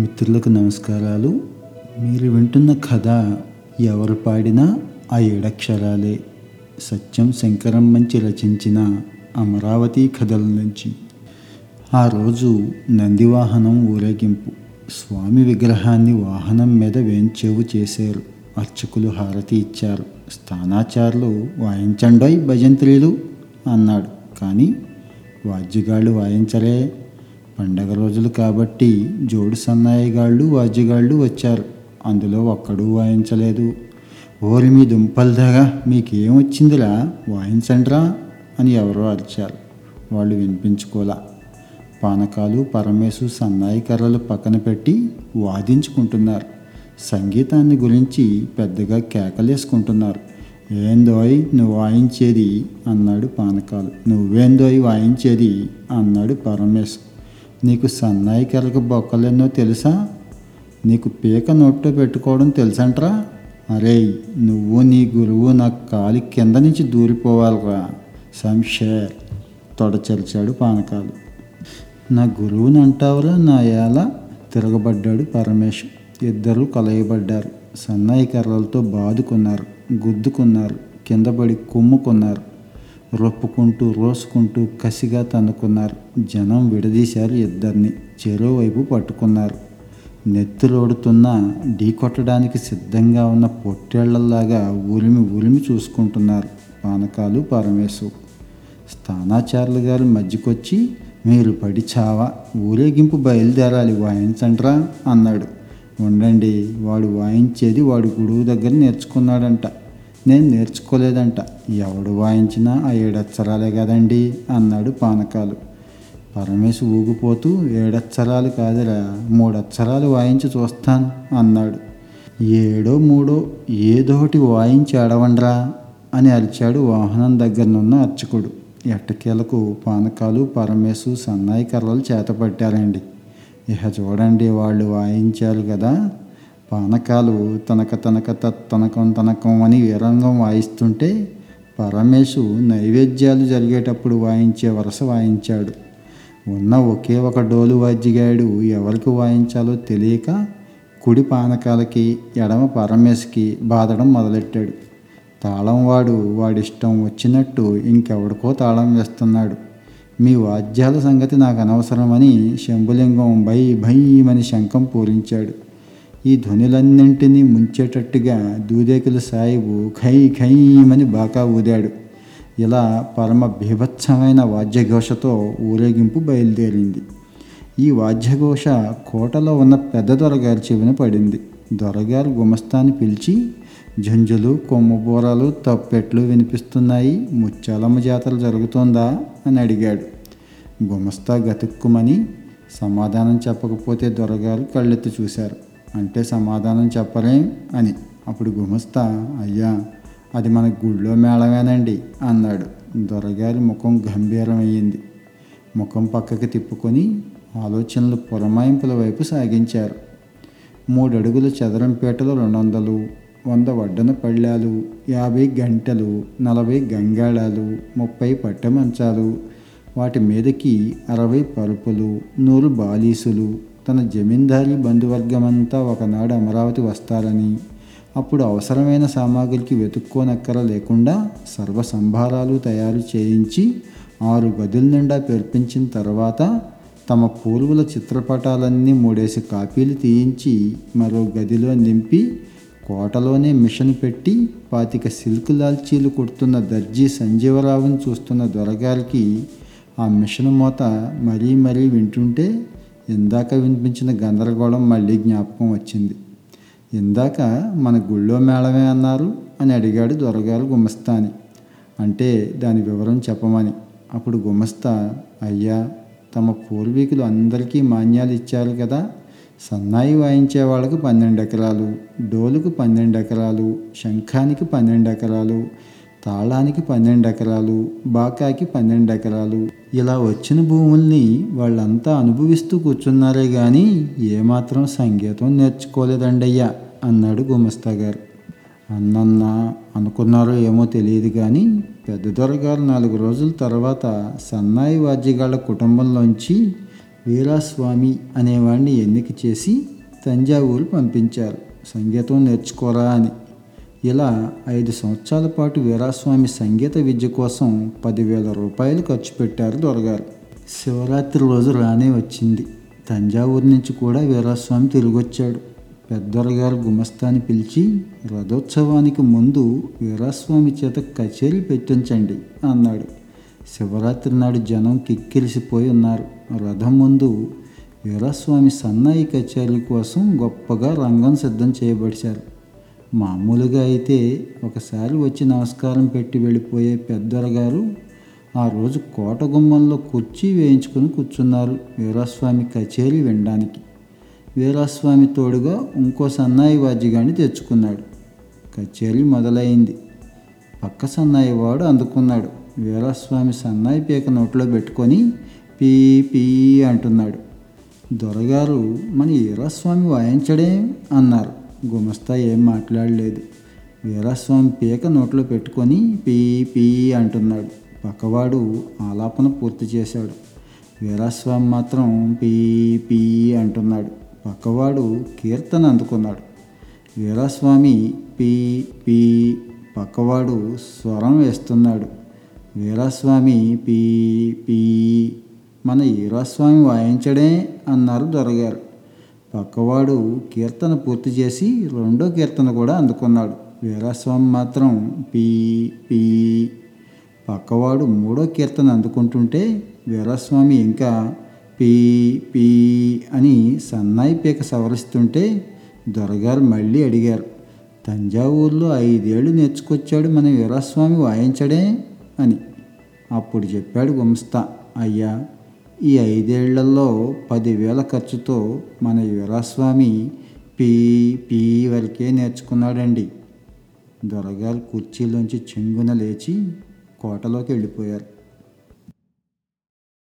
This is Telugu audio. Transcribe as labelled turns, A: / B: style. A: మిత్రులకు నమస్కారాలు మీరు వింటున్న కథ ఎవరు పాడినా ఆ ఏడక్షరాలే సత్యం శంకరం మంచి రచించిన అమరావతి కథల నుంచి ఆ రోజు నందివాహనం ఊరేగింపు స్వామి విగ్రహాన్ని వాహనం మీద వేంచేవు చేశారు అర్చకులు హారతి ఇచ్చారు స్థానాచారులు వాయించండోయ్ భజంత్రీలు అన్నాడు కానీ వాద్యగాళ్ళు వాయించలే పండగ రోజులు కాబట్టి జోడు సన్నాయిగాళ్ళు వాద్యగాళ్ళు వచ్చారు అందులో ఒక్కడూ వాయించలేదు ఓరి మీ దుంపలదాగా మీకేం వచ్చిందిరా వాయించండ్రా అని ఎవరో అరిచారు వాళ్ళు వినిపించుకోలా పానకాలు పరమేశు సన్నాయి కర్రలు పక్కన పెట్టి వాదించుకుంటున్నారు సంగీతాన్ని గురించి పెద్దగా కేకలేసుకుంటున్నారు ఏందోయ్ నువ్వు వాయించేది అన్నాడు పానకాలు నువ్వేందోయ్ వాయించేది అన్నాడు పరమేశ్వర్ నీకు సన్నాయి కెలకు బొక్కలెన్నో తెలుసా నీకు పీక నోట్టు పెట్టుకోవడం తెలుసంట్రా అరే నువ్వు నీ గురువు నా కాలి కింద నుంచి దూరిపోవాలిరా సంషేర్ తొడచరిచాడు పానకాలు నా గురువుని అంటావురా నా ఏల తిరగబడ్డాడు పరమేశ్ ఇద్దరు కలయబడ్డారు సన్నాయి కర్రలతో బాదుకున్నారు గుద్దుకున్నారు కిందపడి కొమ్ముకున్నారు రొప్పుకుంటూ రోసుకుంటూ కసిగా తన్నుకున్నారు జనం విడదీశారు ఇద్దరిని చెరోవైపు పట్టుకున్నారు నెత్తులోడుతున్న కొట్టడానికి సిద్ధంగా ఉన్న పొట్టేళ్లలాగా ఉలిమి ఉలిమి చూసుకుంటున్నారు పానకాలు పరమేశు స్థానాచారులు గారు మధ్యకొచ్చి మీరు పడి చావా ఊరేగింపు బయలుదేరాలి వాయించండ్రా అన్నాడు ఉండండి వాడు వాయించేది వాడు గురువు దగ్గర నేర్చుకున్నాడంట నేను నేర్చుకోలేదంట ఎవడు వాయించినా ఆ ఏడచ్చరాలే కదండి అన్నాడు పానకాలు పరమేశు ఊగిపోతూ ఏడచ్చరాలు కాదురా మూడచ్చరాలు వాయించి చూస్తాను అన్నాడు ఏడో మూడో ఏదోటి వాయించి ఆడవండ్రా అని అరిచాడు వాహనం దగ్గరనున్న అర్చకుడు ఎట్టకేలకు పానకాలు పరమేశు సన్నాయి కర్రలు చేతపట్టారండి ఇహ చూడండి వాళ్ళు వాయించారు కదా పానకాలు తనక తనక తనకం తనకం అని వీరంగం వాయిస్తుంటే పరమేశు నైవేద్యాలు జరిగేటప్పుడు వాయించే వరస వాయించాడు ఉన్న ఒకే ఒక డోలు వాద్యగాడు ఎవరికి వాయించాలో తెలియక కుడి పానకాలకి ఎడమ పరమేశ్కి బాధడం మొదలెట్టాడు తాళం వాడు వాడిష్టం వచ్చినట్టు ఇంకెవడికో తాళం వేస్తున్నాడు మీ వాద్యాల సంగతి నాకు అనవసరమని శంభులింగం భై భయమని శంఖం పూరించాడు ఈ ధ్వనులన్నింటినీ ముంచేటట్టుగా దూదేకుల సాయిబు ఖై ఖైమని బాకా ఊదాడు ఇలా పరమ భీభత్సమైన వాద్యఘోషతో ఊరేగింపు బయలుదేరింది ఈ వాద్యఘోష కోటలో ఉన్న పెద్ద దొరగారి చెవిన పడింది దొరగారు గుమస్తాన్ని పిలిచి జంజులు కొమ్మబూరలు తప్పెట్లు వినిపిస్తున్నాయి ముచ్చలమ్మ జాతర జరుగుతుందా అని అడిగాడు గుమస్తా గతుక్కుమని సమాధానం చెప్పకపోతే దొరగారు కళ్ళెత్తి చూశారు అంటే సమాధానం చెప్పలేం అని అప్పుడు గుమస్తా అయ్యా అది మన గుళ్ళో మేళమేనండి అన్నాడు దొరగారి ముఖం గంభీరమయ్యింది ముఖం పక్కకి తిప్పుకొని ఆలోచనలు పురమాయింపుల వైపు సాగించారు మూడడుగుల చదరం పీటలు రెండు వందలు వంద వడ్డన పళ్ళాలు యాభై గంటలు నలభై గంగాళాలు ముప్పై పట్టమంచాలు వాటి మీదకి అరవై పరుపులు నూరు బాలీసులు తన జమీందారీ బంధువర్గమంతా ఒకనాడు అమరావతి వస్తారని అప్పుడు అవసరమైన సామాగ్రికి వెతుక్కోనక్కర లేకుండా సర్వసంభారాలు తయారు చేయించి ఆరు గదుల నిండా పేర్పించిన తర్వాత తమ పూర్వుల చిత్రపటాలన్నీ మూడేసి కాపీలు తీయించి మరో గదిలో నింపి కోటలోనే మిషన్ పెట్టి పాతిక సిల్క్ లాల్చీలు కుడుతున్న దర్జీ సంజీవరావుని చూస్తున్న దొరగారికి ఆ మిషన్ మూత మరీ మరీ వింటుంటే ఇందాక వినిపించిన గందరగోళం మళ్ళీ జ్ఞాపకం వచ్చింది ఇందాక మన గుళ్ళో మేళమే అన్నారు అని అడిగాడు దొరగారు గుమస్తాని అంటే దాని వివరం చెప్పమని అప్పుడు గుమస్తా అయ్యా తమ పూర్వీకులు అందరికీ మాన్యాలు ఇచ్చారు కదా సన్నాయి వాయించే వాళ్ళకు పన్నెండు ఎకరాలు డోలుకు పన్నెండు ఎకరాలు శంఖానికి పన్నెండు ఎకరాలు తాళానికి పన్నెండు ఎకరాలు బాకాకి పన్నెండు ఎకరాలు ఇలా వచ్చిన భూముల్ని వాళ్ళంతా అనుభవిస్తూ కూర్చున్నారే గాని ఏమాత్రం సంగీతం నేర్చుకోలేదండి అయ్యా అన్నాడు గుమస్తా గారు అన్నన్న అనుకున్నారో ఏమో తెలియదు కానీ పెద్ద దొరగారు నాలుగు రోజుల తర్వాత సన్నాయి వాద్యగాళ్ళ కుటుంబంలోంచి వీరాస్వామి అనేవాడిని ఎన్నిక చేసి తంజావూరు పంపించారు సంగీతం నేర్చుకోరా అని ఇలా ఐదు సంవత్సరాల పాటు వీరాస్వామి సంగీత విద్య కోసం పదివేల రూపాయలు ఖర్చు పెట్టారు దొరగారు శివరాత్రి రోజు రానే వచ్చింది తంజావూరు నుంచి కూడా వీరాస్వామి తిరిగొచ్చాడు పెద్దొరగారు గుమస్తాని పిలిచి రథోత్సవానికి ముందు వీరాస్వామి చేత కచేరీ పెట్టించండి అన్నాడు శివరాత్రి నాడు జనం కిక్కిరిసిపోయి ఉన్నారు రథం ముందు వీరాస్వామి సన్నాయి కచేరీ కోసం గొప్పగా రంగం సిద్ధం చేయబడిచారు మామూలుగా అయితే ఒకసారి వచ్చి నమస్కారం పెట్టి వెళ్ళిపోయే పెద్దొరగారు ఆ రోజు కోట గుమ్మంలో కుర్చీ వేయించుకుని కూర్చున్నారు వీరాస్వామి కచేరీ వినడానికి వీరాస్వామి తోడుగా ఇంకో సన్నాయి వాద్యగాన్ని తెచ్చుకున్నాడు కచేరీ మొదలైంది పక్క సన్నాయి వాడు అందుకున్నాడు వీరాస్వామి సన్నాయి పీక నోట్లో పెట్టుకొని పీ పీ అంటున్నాడు దొరగారు మన వీరాస్వామి వాయించడే అన్నారు గుమస్తా ఏం మాట్లాడలేదు వీరస్వామి పీక నోట్లో పెట్టుకొని పీ పీ అంటున్నాడు పక్కవాడు ఆలాపన పూర్తి చేశాడు వీరస్వామి మాత్రం పీ పీ అంటున్నాడు పక్కవాడు కీర్తన అందుకున్నాడు వీరస్వామి పీ పీ పక్కవాడు స్వరం వేస్తున్నాడు వీరస్వామి పీ పీ మన ఈరాస్వామి వాయించడే అన్నారు దొరగారు పక్కవాడు కీర్తన పూర్తి చేసి రెండో కీర్తన కూడా అందుకున్నాడు వీరాస్వామి మాత్రం పీ పీ పక్కవాడు మూడో కీర్తన అందుకుంటుంటే వీరాస్వామి ఇంకా పీ పీ అని సన్నాయి పీక సవరిస్తుంటే దొరగారు మళ్ళీ అడిగారు తంజావూరులో ఐదేళ్లు నేర్చుకొచ్చాడు మన వీరాస్వామి వాయించడే అని అప్పుడు చెప్పాడు గుమస్తా అయ్యా ఈ ఐదేళ్లలో పదివేల ఖర్చుతో మన వీరాస్వామి పీ పీ వరకే నేర్చుకున్నాడండి దొరగారు కుర్చీలోంచి చెంగున లేచి కోటలోకి వెళ్ళిపోయారు